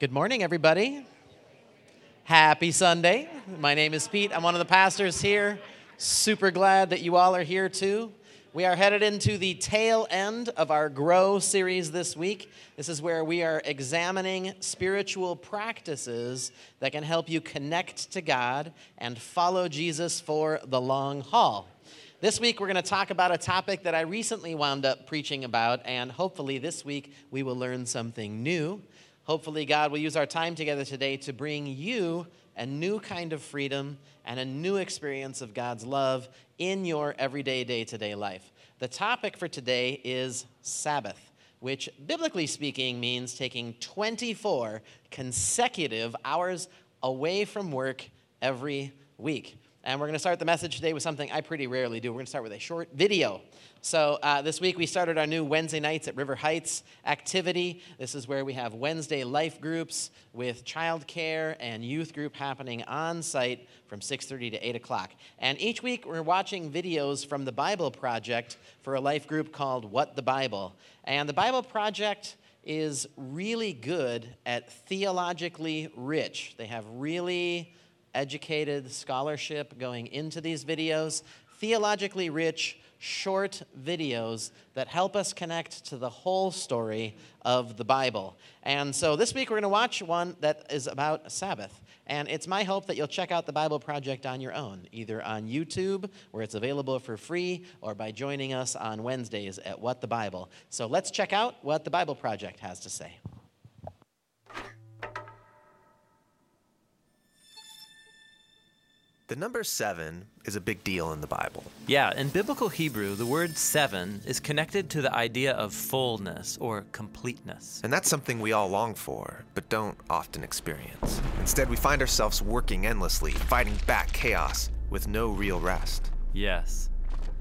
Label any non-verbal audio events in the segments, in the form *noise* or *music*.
Good morning, everybody. Happy Sunday. My name is Pete. I'm one of the pastors here. Super glad that you all are here too. We are headed into the tail end of our Grow series this week. This is where we are examining spiritual practices that can help you connect to God and follow Jesus for the long haul. This week, we're going to talk about a topic that I recently wound up preaching about, and hopefully, this week, we will learn something new. Hopefully, God will use our time together today to bring you a new kind of freedom and a new experience of God's love in your everyday, day to day life. The topic for today is Sabbath, which, biblically speaking, means taking 24 consecutive hours away from work every week. And we're going to start the message today with something I pretty rarely do. We're going to start with a short video. So, uh, this week we started our new Wednesday nights at River Heights activity. This is where we have Wednesday life groups with childcare and youth group happening on site from 6:30 to 8 o'clock. And each week we're watching videos from the Bible Project for a life group called What the Bible. And the Bible Project is really good at theologically rich. They have really educated scholarship going into these videos, theologically rich, short videos that help us connect to the whole story of the Bible. And so this week we're going to watch one that is about Sabbath. And it's my hope that you'll check out the Bible Project on your own, either on YouTube, where it's available for free, or by joining us on Wednesdays at What the Bible. So let's check out what the Bible Project has to say. The number seven is a big deal in the Bible. Yeah, in biblical Hebrew, the word seven is connected to the idea of fullness or completeness. And that's something we all long for, but don't often experience. Instead, we find ourselves working endlessly, fighting back chaos with no real rest. Yes.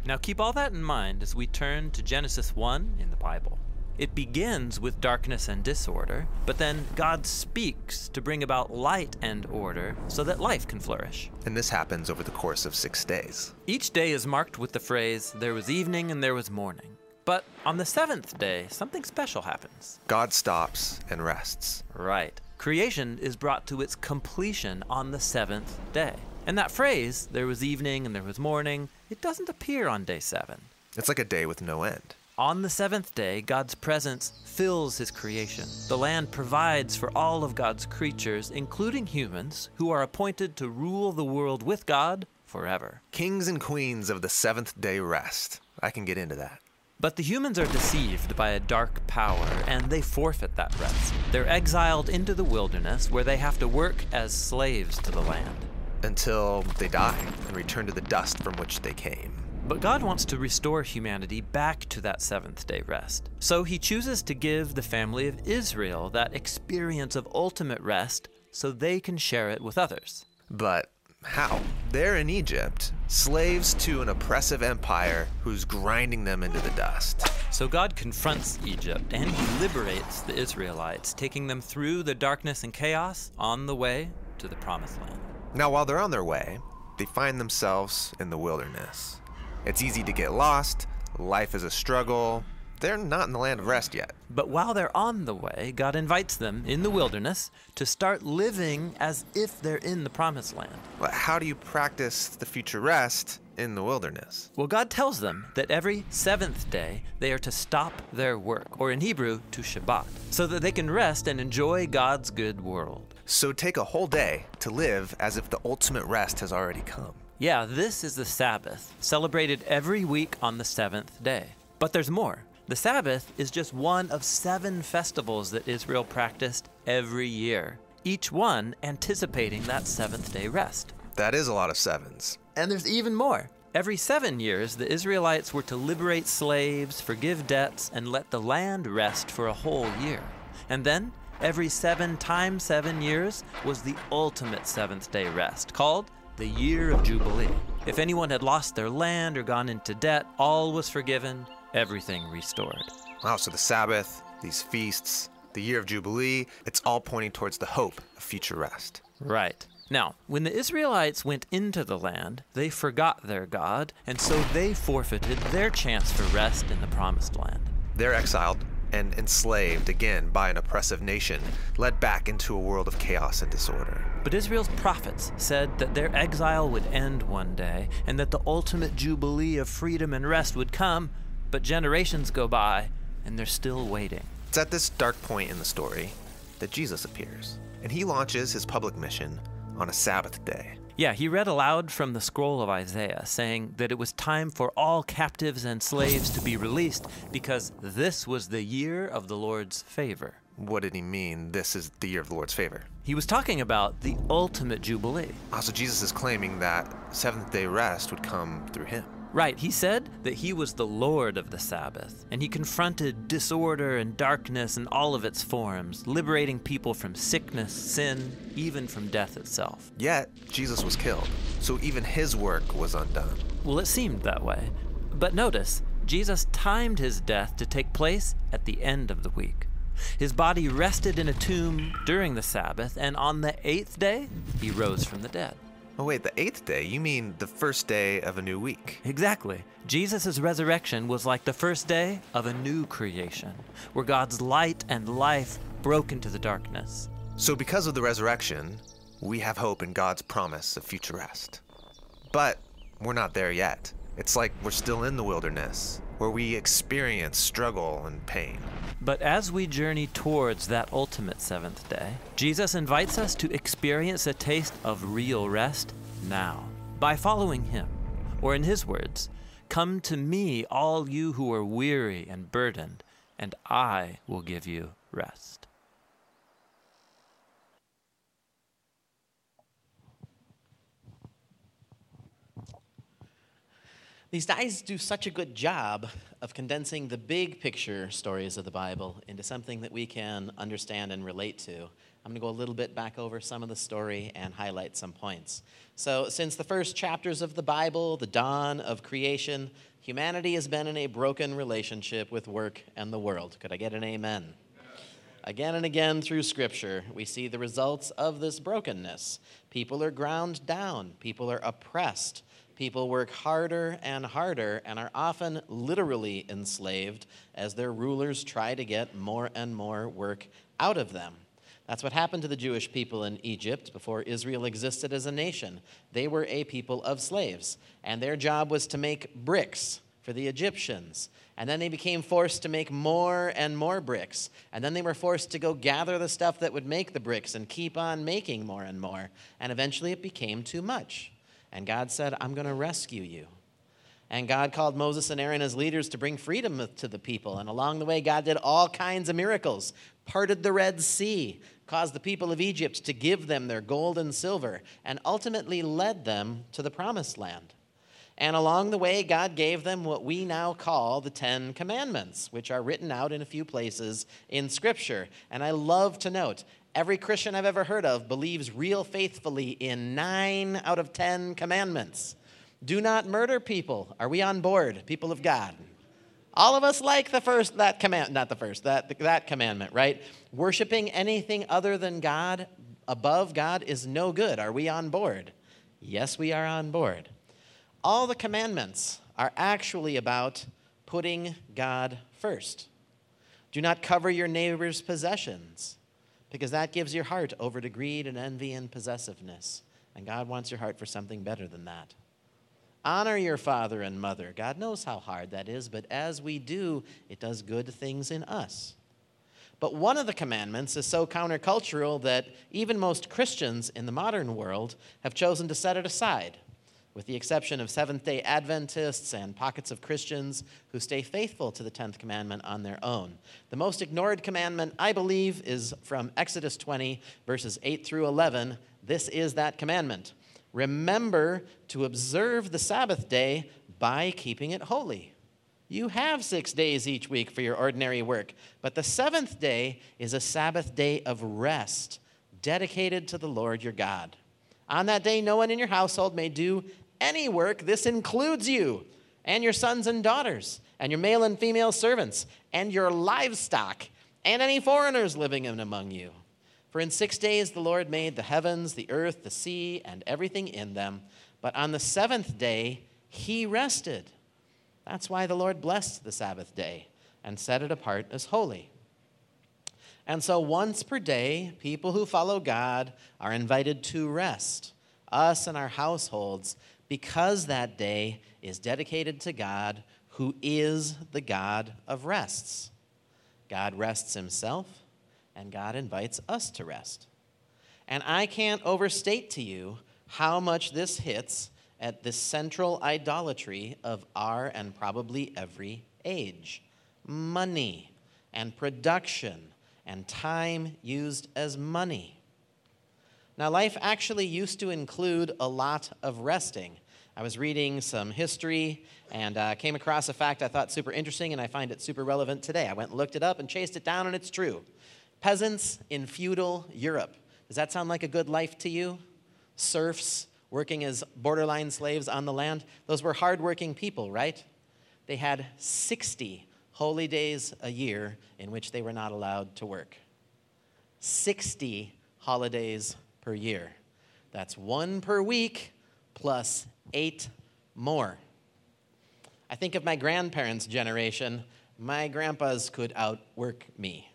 Now keep all that in mind as we turn to Genesis 1 in the Bible. It begins with darkness and disorder, but then God speaks to bring about light and order so that life can flourish. And this happens over the course of six days. Each day is marked with the phrase, there was evening and there was morning. But on the seventh day, something special happens. God stops and rests. Right. Creation is brought to its completion on the seventh day. And that phrase, there was evening and there was morning, it doesn't appear on day seven. It's like a day with no end. On the seventh day, God's presence fills his creation. The land provides for all of God's creatures, including humans, who are appointed to rule the world with God forever. Kings and queens of the seventh day rest. I can get into that. But the humans are deceived by a dark power, and they forfeit that rest. They're exiled into the wilderness, where they have to work as slaves to the land. Until they die and return to the dust from which they came. But God wants to restore humanity back to that seventh day rest. So he chooses to give the family of Israel that experience of ultimate rest so they can share it with others. But how? They're in Egypt, slaves to an oppressive empire who's grinding them into the dust. So God confronts Egypt and he liberates the Israelites, taking them through the darkness and chaos on the way to the promised land. Now, while they're on their way, they find themselves in the wilderness. It's easy to get lost, life is a struggle. They're not in the land of rest yet. But while they're on the way, God invites them in the wilderness to start living as if they're in the promised land. But how do you practice the future rest in the wilderness? Well, God tells them that every seventh day they are to stop their work, or in Hebrew, to Shabbat, so that they can rest and enjoy God's good world. So take a whole day to live as if the ultimate rest has already come. Yeah, this is the Sabbath, celebrated every week on the seventh day. But there's more. The Sabbath is just one of seven festivals that Israel practiced every year, each one anticipating that seventh day rest. That is a lot of sevens. And there's even more. Every seven years, the Israelites were to liberate slaves, forgive debts, and let the land rest for a whole year. And then, every seven times seven years was the ultimate seventh day rest, called the year of Jubilee. If anyone had lost their land or gone into debt, all was forgiven, everything restored. Wow, so the Sabbath, these feasts, the year of Jubilee, it's all pointing towards the hope of future rest. Right. Now, when the Israelites went into the land, they forgot their God, and so they forfeited their chance for rest in the promised land. They're exiled and enslaved again by an oppressive nation, led back into a world of chaos and disorder. But Israel's prophets said that their exile would end one day and that the ultimate jubilee of freedom and rest would come, but generations go by and they're still waiting. It's at this dark point in the story that Jesus appears, and he launches his public mission on a Sabbath day. Yeah, he read aloud from the scroll of Isaiah, saying that it was time for all captives and slaves to be released because this was the year of the Lord's favor. What did he mean, this is the year of the Lord's favor? He was talking about the ultimate jubilee. Ah, also, Jesus is claiming that seventh day rest would come through him. Right, he said that he was the Lord of the Sabbath, and he confronted disorder and darkness in all of its forms, liberating people from sickness, sin, even from death itself. Yet, Jesus was killed, so even his work was undone. Well, it seemed that way. But notice, Jesus timed his death to take place at the end of the week. His body rested in a tomb during the Sabbath, and on the eighth day, he rose from the dead. Oh, wait, the eighth day? You mean the first day of a new week? Exactly. Jesus' resurrection was like the first day of a new creation, where God's light and life broke into the darkness. So, because of the resurrection, we have hope in God's promise of future rest. But we're not there yet. It's like we're still in the wilderness, where we experience struggle and pain. But as we journey towards that ultimate seventh day, Jesus invites us to experience a taste of real rest now by following him. Or, in his words, Come to me, all you who are weary and burdened, and I will give you rest. These guys do such a good job of condensing the big picture stories of the Bible into something that we can understand and relate to. I'm going to go a little bit back over some of the story and highlight some points. So, since the first chapters of the Bible, the dawn of creation, humanity has been in a broken relationship with work and the world. Could I get an amen? Again and again through Scripture, we see the results of this brokenness. People are ground down, people are oppressed, people work harder and harder and are often literally enslaved as their rulers try to get more and more work out of them. That's what happened to the Jewish people in Egypt before Israel existed as a nation. They were a people of slaves, and their job was to make bricks for the Egyptians. And then they became forced to make more and more bricks. And then they were forced to go gather the stuff that would make the bricks and keep on making more and more. And eventually it became too much. And God said, I'm going to rescue you. And God called Moses and Aaron as leaders to bring freedom to the people. And along the way, God did all kinds of miracles, parted the Red Sea, caused the people of Egypt to give them their gold and silver, and ultimately led them to the promised land. And along the way, God gave them what we now call the Ten Commandments, which are written out in a few places in Scripture. And I love to note every Christian I've ever heard of believes real faithfully in nine out of ten commandments. Do not murder people. Are we on board, people of God? All of us like the first, that command, not the first, that, that commandment, right? Worshipping anything other than God, above God, is no good. Are we on board? Yes, we are on board. All the commandments are actually about putting God first. Do not cover your neighbor's possessions, because that gives your heart over to greed and envy and possessiveness. And God wants your heart for something better than that. Honor your father and mother. God knows how hard that is, but as we do, it does good things in us. But one of the commandments is so countercultural that even most Christians in the modern world have chosen to set it aside, with the exception of Seventh day Adventists and pockets of Christians who stay faithful to the 10th commandment on their own. The most ignored commandment, I believe, is from Exodus 20, verses 8 through 11. This is that commandment. Remember to observe the Sabbath day by keeping it holy. You have six days each week for your ordinary work, but the seventh day is a Sabbath day of rest dedicated to the Lord your God. On that day, no one in your household may do any work. This includes you and your sons and daughters, and your male and female servants, and your livestock, and any foreigners living in among you. For in six days the Lord made the heavens, the earth, the sea, and everything in them. But on the seventh day he rested. That's why the Lord blessed the Sabbath day and set it apart as holy. And so, once per day, people who follow God are invited to rest, us and our households, because that day is dedicated to God, who is the God of rests. God rests himself, and God invites us to rest. And I can't overstate to you how much this hits at the central idolatry of our and probably every age money and production and time used as money. Now, life actually used to include a lot of resting. I was reading some history and uh, came across a fact I thought super interesting, and I find it super relevant today. I went and looked it up and chased it down, and it's true. Peasants in feudal Europe. Does that sound like a good life to you? Serfs working as borderline slaves on the land. Those were hardworking people, right? They had 60 holy days a year in which they were not allowed to work. 60 holidays per year. That's one per week plus eight more. I think of my grandparents' generation, my grandpas could outwork me.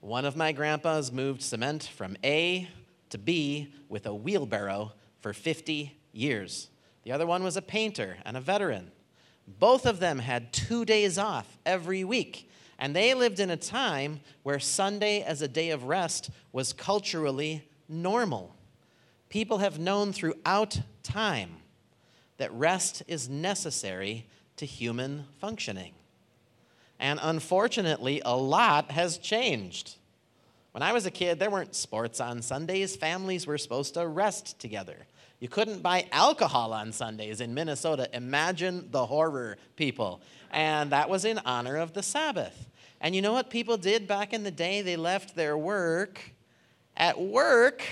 One of my grandpas moved cement from A to B with a wheelbarrow for 50 years. The other one was a painter and a veteran. Both of them had two days off every week, and they lived in a time where Sunday as a day of rest was culturally normal. People have known throughout time that rest is necessary to human functioning. And unfortunately, a lot has changed. When I was a kid, there weren't sports on Sundays. Families were supposed to rest together. You couldn't buy alcohol on Sundays in Minnesota. Imagine the horror, people. And that was in honor of the Sabbath. And you know what people did back in the day? They left their work at work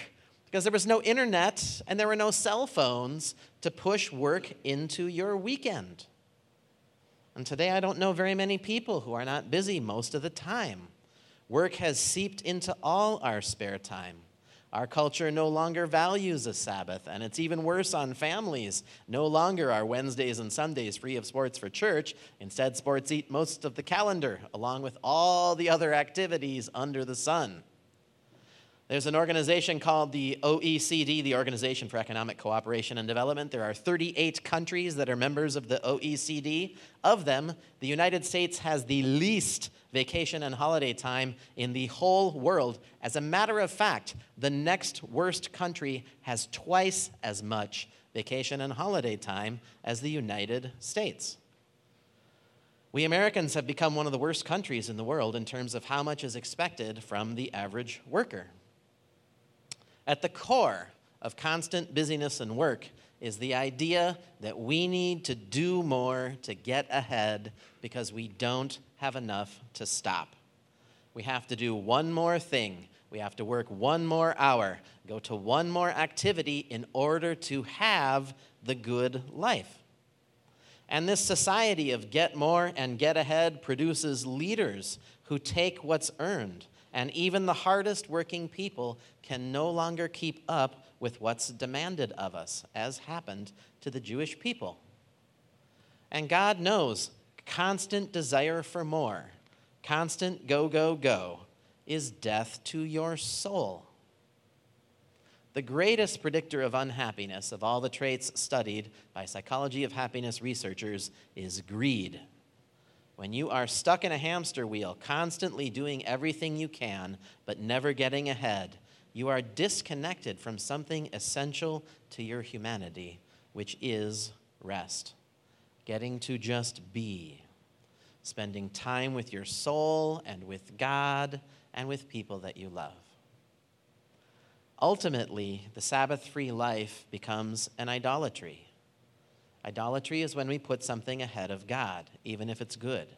because there was no internet and there were no cell phones to push work into your weekend. And today, I don't know very many people who are not busy most of the time. Work has seeped into all our spare time. Our culture no longer values a Sabbath, and it's even worse on families. No longer are Wednesdays and Sundays free of sports for church. Instead, sports eat most of the calendar, along with all the other activities under the sun. There's an organization called the OECD, the Organization for Economic Cooperation and Development. There are 38 countries that are members of the OECD. Of them, the United States has the least vacation and holiday time in the whole world. As a matter of fact, the next worst country has twice as much vacation and holiday time as the United States. We Americans have become one of the worst countries in the world in terms of how much is expected from the average worker. At the core of constant busyness and work is the idea that we need to do more to get ahead because we don't have enough to stop. We have to do one more thing. We have to work one more hour, go to one more activity in order to have the good life. And this society of get more and get ahead produces leaders who take what's earned and even the hardest working people can no longer keep up with what's demanded of us, as happened to the Jewish people. And God knows constant desire for more, constant go, go, go, is death to your soul. The greatest predictor of unhappiness of all the traits studied by psychology of happiness researchers is greed. When you are stuck in a hamster wheel, constantly doing everything you can, but never getting ahead, you are disconnected from something essential to your humanity, which is rest. Getting to just be. Spending time with your soul and with God and with people that you love. Ultimately, the Sabbath free life becomes an idolatry. Idolatry is when we put something ahead of God, even if it's good.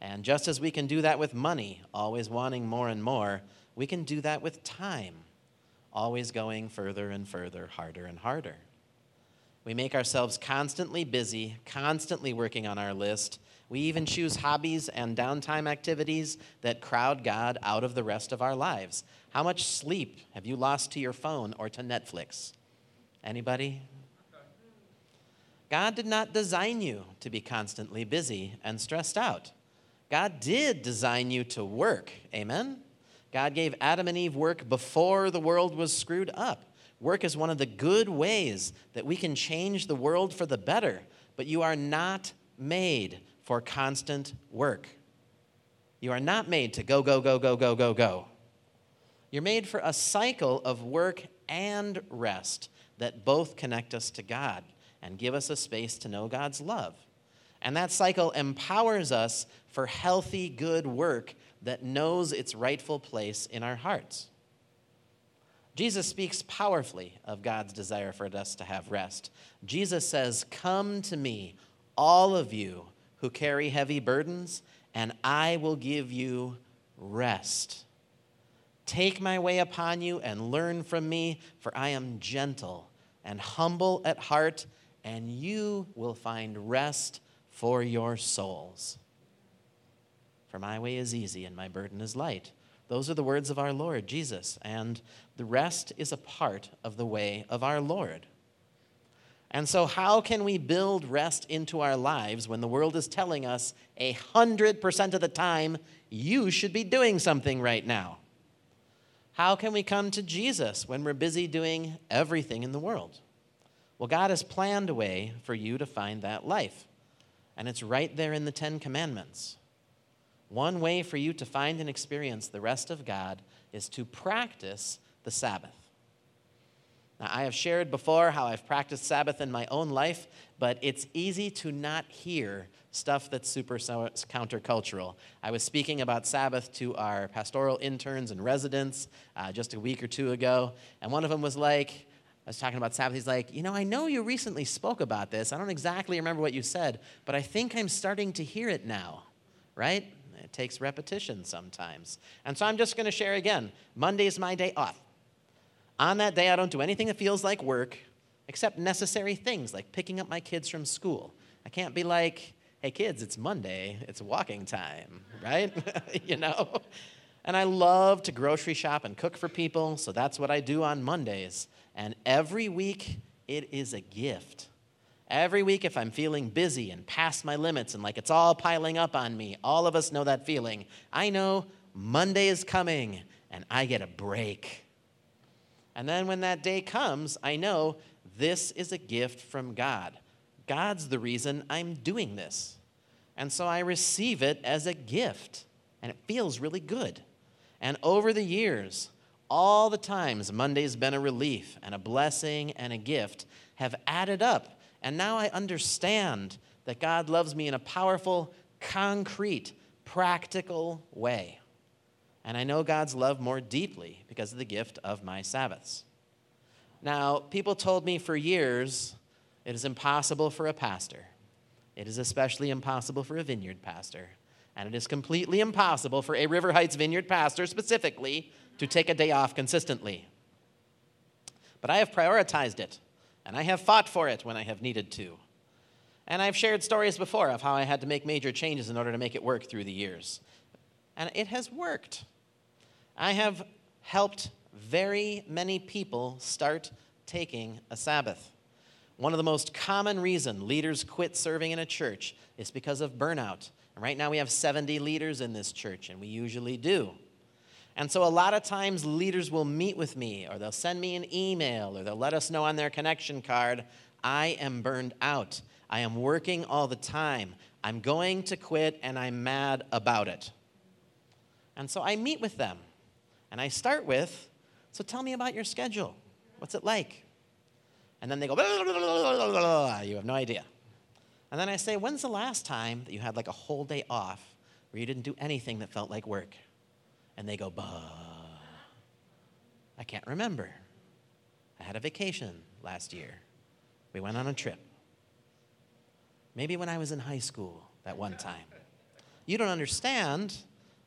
And just as we can do that with money, always wanting more and more, we can do that with time, always going further and further, harder and harder. We make ourselves constantly busy, constantly working on our list. We even choose hobbies and downtime activities that crowd God out of the rest of our lives. How much sleep have you lost to your phone or to Netflix? Anybody? God did not design you to be constantly busy and stressed out. God did design you to work. Amen? God gave Adam and Eve work before the world was screwed up. Work is one of the good ways that we can change the world for the better, but you are not made for constant work. You are not made to go, go, go, go, go, go, go. You're made for a cycle of work and rest that both connect us to God and give us a space to know God's love. And that cycle empowers us for healthy, good work that knows its rightful place in our hearts. Jesus speaks powerfully of God's desire for us to have rest. Jesus says, Come to me, all of you who carry heavy burdens, and I will give you rest. Take my way upon you and learn from me, for I am gentle and humble at heart, and you will find rest for your souls. For my way is easy and my burden is light. Those are the words of our Lord Jesus, and the rest is a part of the way of our Lord. And so, how can we build rest into our lives when the world is telling us a hundred percent of the time you should be doing something right now? How can we come to Jesus when we're busy doing everything in the world? Well, God has planned a way for you to find that life, and it's right there in the Ten Commandments. One way for you to find and experience the rest of God is to practice the Sabbath. Now, I have shared before how I've practiced Sabbath in my own life, but it's easy to not hear stuff that's super countercultural. I was speaking about Sabbath to our pastoral interns and residents uh, just a week or two ago, and one of them was like, I was talking about Sabbath. He's like, You know, I know you recently spoke about this. I don't exactly remember what you said, but I think I'm starting to hear it now, right? It takes repetition sometimes. And so I'm just going to share again. Monday is my day off. On that day, I don't do anything that feels like work except necessary things like picking up my kids from school. I can't be like, hey, kids, it's Monday, it's walking time, right? *laughs* you know? And I love to grocery shop and cook for people, so that's what I do on Mondays. And every week, it is a gift. Every week, if I'm feeling busy and past my limits and like it's all piling up on me, all of us know that feeling. I know Monday is coming and I get a break. And then when that day comes, I know this is a gift from God. God's the reason I'm doing this. And so I receive it as a gift, and it feels really good. And over the years, all the times Monday's been a relief and a blessing and a gift have added up. And now I understand that God loves me in a powerful, concrete, practical way. And I know God's love more deeply because of the gift of my Sabbaths. Now, people told me for years it is impossible for a pastor. It is especially impossible for a vineyard pastor. And it is completely impossible for a River Heights vineyard pastor specifically to take a day off consistently. But I have prioritized it, and I have fought for it when I have needed to. And I've shared stories before of how I had to make major changes in order to make it work through the years. And it has worked. I have helped very many people start taking a Sabbath. One of the most common reason leaders quit serving in a church is because of burnout. And right now we have 70 leaders in this church, and we usually do. And so a lot of times leaders will meet with me, or they'll send me an email, or they'll let us know on their connection card, I am burned out. I am working all the time. I'm going to quit, and I'm mad about it. And so I meet with them. And I start with, so tell me about your schedule. What's it like? And then they go, blah, blah, blah, you have no idea. And then I say, when's the last time that you had like a whole day off where you didn't do anything that felt like work? And they go, bah. I can't remember. I had a vacation last year. We went on a trip. Maybe when I was in high school that one time. You don't understand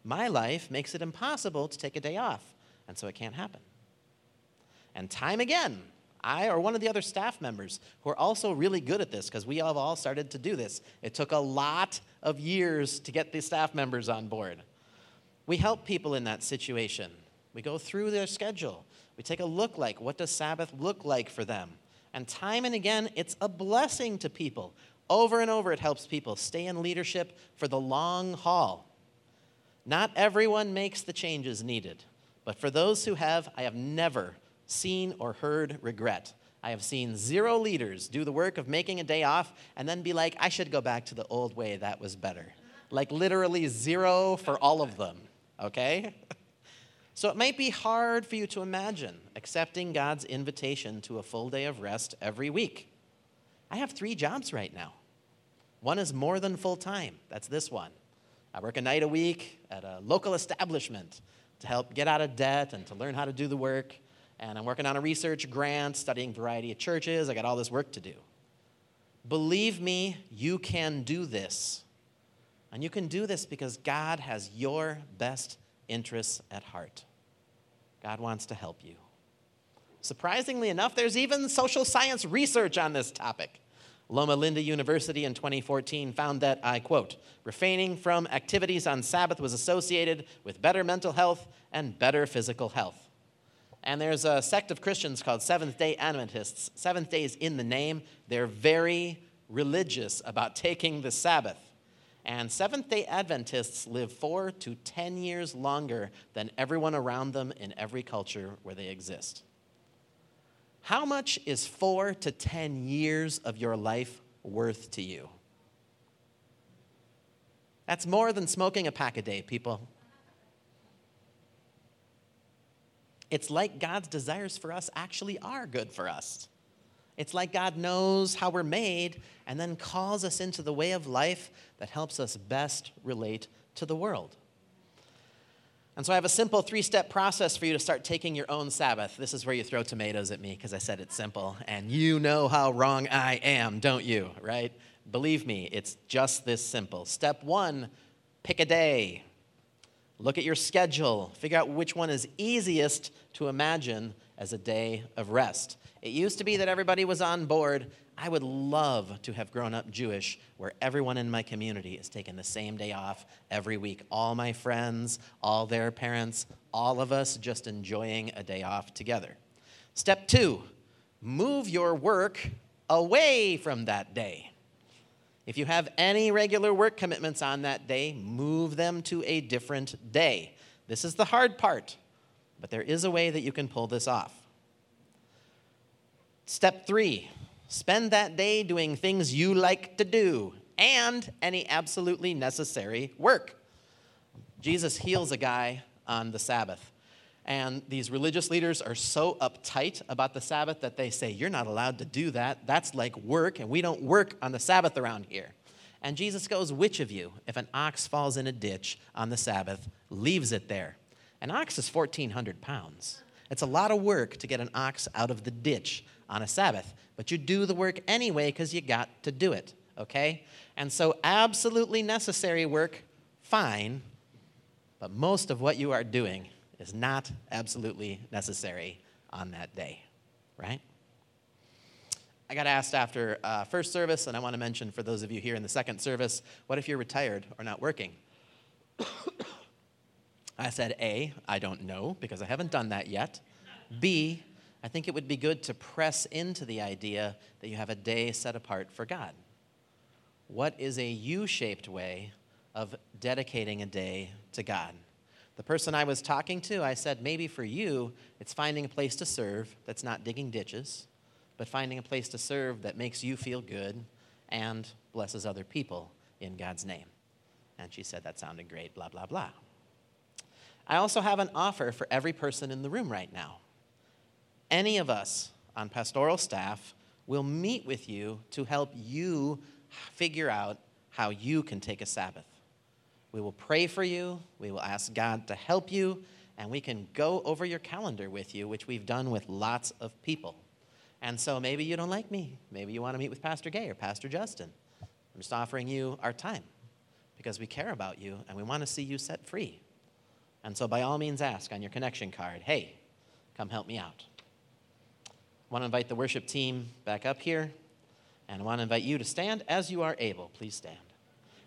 my life makes it impossible to take a day off, and so it can't happen. And time again, I or one of the other staff members who are also really good at this because we have all started to do this. It took a lot of years to get the staff members on board. We help people in that situation. We go through their schedule. We take a look like what does Sabbath look like for them? And time and again, it's a blessing to people. Over and over, it helps people stay in leadership for the long haul. Not everyone makes the changes needed, but for those who have, I have never seen or heard regret. I have seen zero leaders do the work of making a day off and then be like, I should go back to the old way, that was better. Like literally zero for all of them, okay? *laughs* So it might be hard for you to imagine accepting God's invitation to a full day of rest every week. I have three jobs right now. One is more than full time, that's this one. I work a night a week at a local establishment to help get out of debt and to learn how to do the work. And I'm working on a research grant, studying variety of churches. I got all this work to do. Believe me, you can do this. And you can do this because God has your best interests at heart. God wants to help you. Surprisingly enough, there's even social science research on this topic. Loma Linda University in 2014 found that, I quote, refraining from activities on Sabbath was associated with better mental health and better physical health. And there's a sect of Christians called Seventh day Adventists. Seventh day is in the name. They're very religious about taking the Sabbath. And Seventh day Adventists live four to 10 years longer than everyone around them in every culture where they exist. How much is four to 10 years of your life worth to you? That's more than smoking a pack a day, people. It's like God's desires for us actually are good for us. It's like God knows how we're made and then calls us into the way of life that helps us best relate to the world. And so I have a simple three step process for you to start taking your own Sabbath. This is where you throw tomatoes at me because I said it's simple. And you know how wrong I am, don't you? Right? Believe me, it's just this simple. Step one pick a day. Look at your schedule, figure out which one is easiest to imagine as a day of rest. It used to be that everybody was on board. I would love to have grown up Jewish where everyone in my community is taking the same day off every week. All my friends, all their parents, all of us just enjoying a day off together. Step two, move your work away from that day. If you have any regular work commitments on that day, move them to a different day. This is the hard part, but there is a way that you can pull this off. Step three spend that day doing things you like to do and any absolutely necessary work. Jesus heals a guy on the Sabbath. And these religious leaders are so uptight about the Sabbath that they say, You're not allowed to do that. That's like work, and we don't work on the Sabbath around here. And Jesus goes, Which of you, if an ox falls in a ditch on the Sabbath, leaves it there? An ox is 1,400 pounds. It's a lot of work to get an ox out of the ditch on a Sabbath, but you do the work anyway because you got to do it, okay? And so, absolutely necessary work, fine, but most of what you are doing is not absolutely necessary on that day, right? I got asked after uh, first service, and I want to mention for those of you here in the second service, what if you're retired or not working? I said, A, I don't know because I haven't done that yet. B, I think it would be good to press into the idea that you have a day set apart for God. What is a U shaped way of dedicating a day to God? The person I was talking to, I said, maybe for you, it's finding a place to serve that's not digging ditches, but finding a place to serve that makes you feel good and blesses other people in God's name. And she said, that sounded great, blah, blah, blah. I also have an offer for every person in the room right now. Any of us on pastoral staff will meet with you to help you figure out how you can take a Sabbath. We will pray for you, we will ask God to help you, and we can go over your calendar with you, which we've done with lots of people. And so maybe you don't like me. Maybe you want to meet with Pastor Gay or Pastor Justin. I'm just offering you our time because we care about you and we want to see you set free. And so, by all means, ask on your connection card hey, come help me out. I want to invite the worship team back up here, and I want to invite you to stand as you are able. Please stand.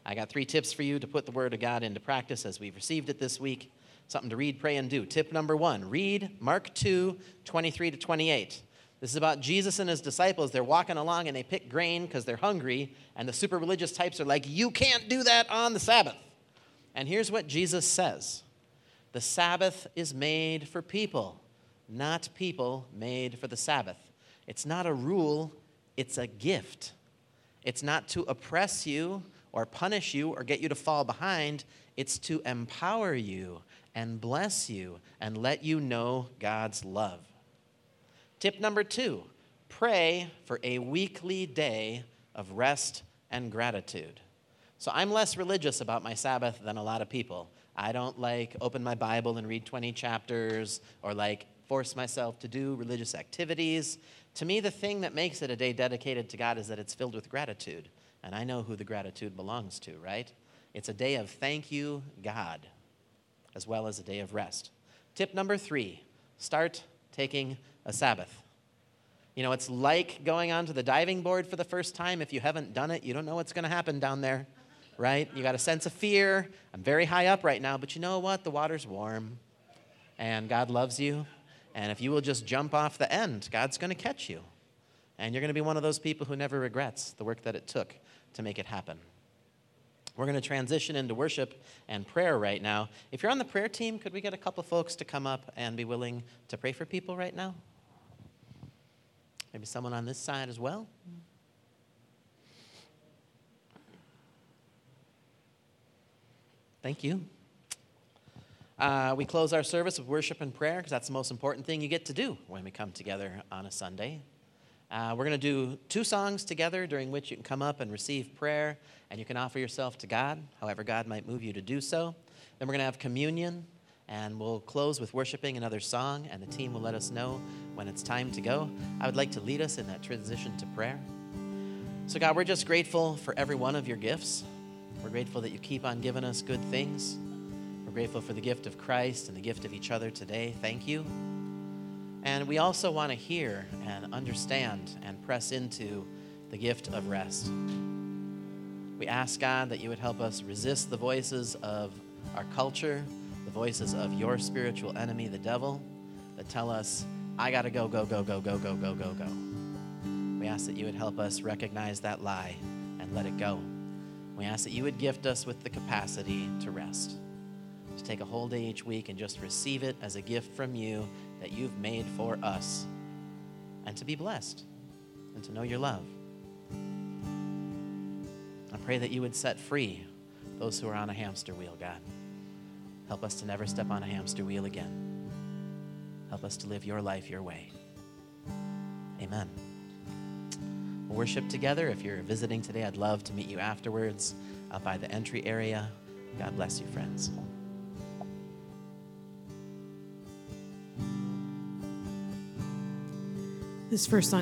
I got three tips for you to put the Word of God into practice as we've received it this week. Something to read, pray, and do. Tip number one read Mark 2 23 to 28. This is about Jesus and his disciples. They're walking along and they pick grain because they're hungry, and the super religious types are like, You can't do that on the Sabbath. And here's what Jesus says The Sabbath is made for people, not people made for the Sabbath. It's not a rule, it's a gift. It's not to oppress you or punish you or get you to fall behind, it's to empower you and bless you and let you know God's love. Tip number two pray for a weekly day of rest and gratitude. So I'm less religious about my Sabbath than a lot of people. I don't like open my Bible and read 20 chapters or like force myself to do religious activities. To me, the thing that makes it a day dedicated to God is that it's filled with gratitude. And I know who the gratitude belongs to, right? It's a day of thank you, God, as well as a day of rest. Tip number three start taking a Sabbath. You know, it's like going onto the diving board for the first time. If you haven't done it, you don't know what's going to happen down there, right? You got a sense of fear. I'm very high up right now, but you know what? The water's warm, and God loves you. And if you will just jump off the end, God's going to catch you. And you're going to be one of those people who never regrets the work that it took to make it happen. We're going to transition into worship and prayer right now. If you're on the prayer team, could we get a couple folks to come up and be willing to pray for people right now? Maybe someone on this side as well? Thank you. Uh, we close our service with worship and prayer because that's the most important thing you get to do when we come together on a Sunday. Uh, we're going to do two songs together during which you can come up and receive prayer and you can offer yourself to God, however, God might move you to do so. Then we're going to have communion and we'll close with worshiping another song, and the team will let us know when it's time to go. I would like to lead us in that transition to prayer. So, God, we're just grateful for every one of your gifts. We're grateful that you keep on giving us good things. We're grateful for the gift of Christ and the gift of each other today. Thank you. And we also want to hear and understand and press into the gift of rest. We ask God that you would help us resist the voices of our culture, the voices of your spiritual enemy, the devil, that tell us, I got to go, go, go, go, go, go, go, go, go. We ask that you would help us recognize that lie and let it go. We ask that you would gift us with the capacity to rest, to take a whole day each week and just receive it as a gift from you that you've made for us, and to be blessed and to know your love. I pray that you would set free those who are on a hamster wheel, God. Help us to never step on a hamster wheel again. Help us to live your life your way. Amen. Worship together. If you're visiting today, I'd love to meet you afterwards up by the entry area. God bless you, friends. This first song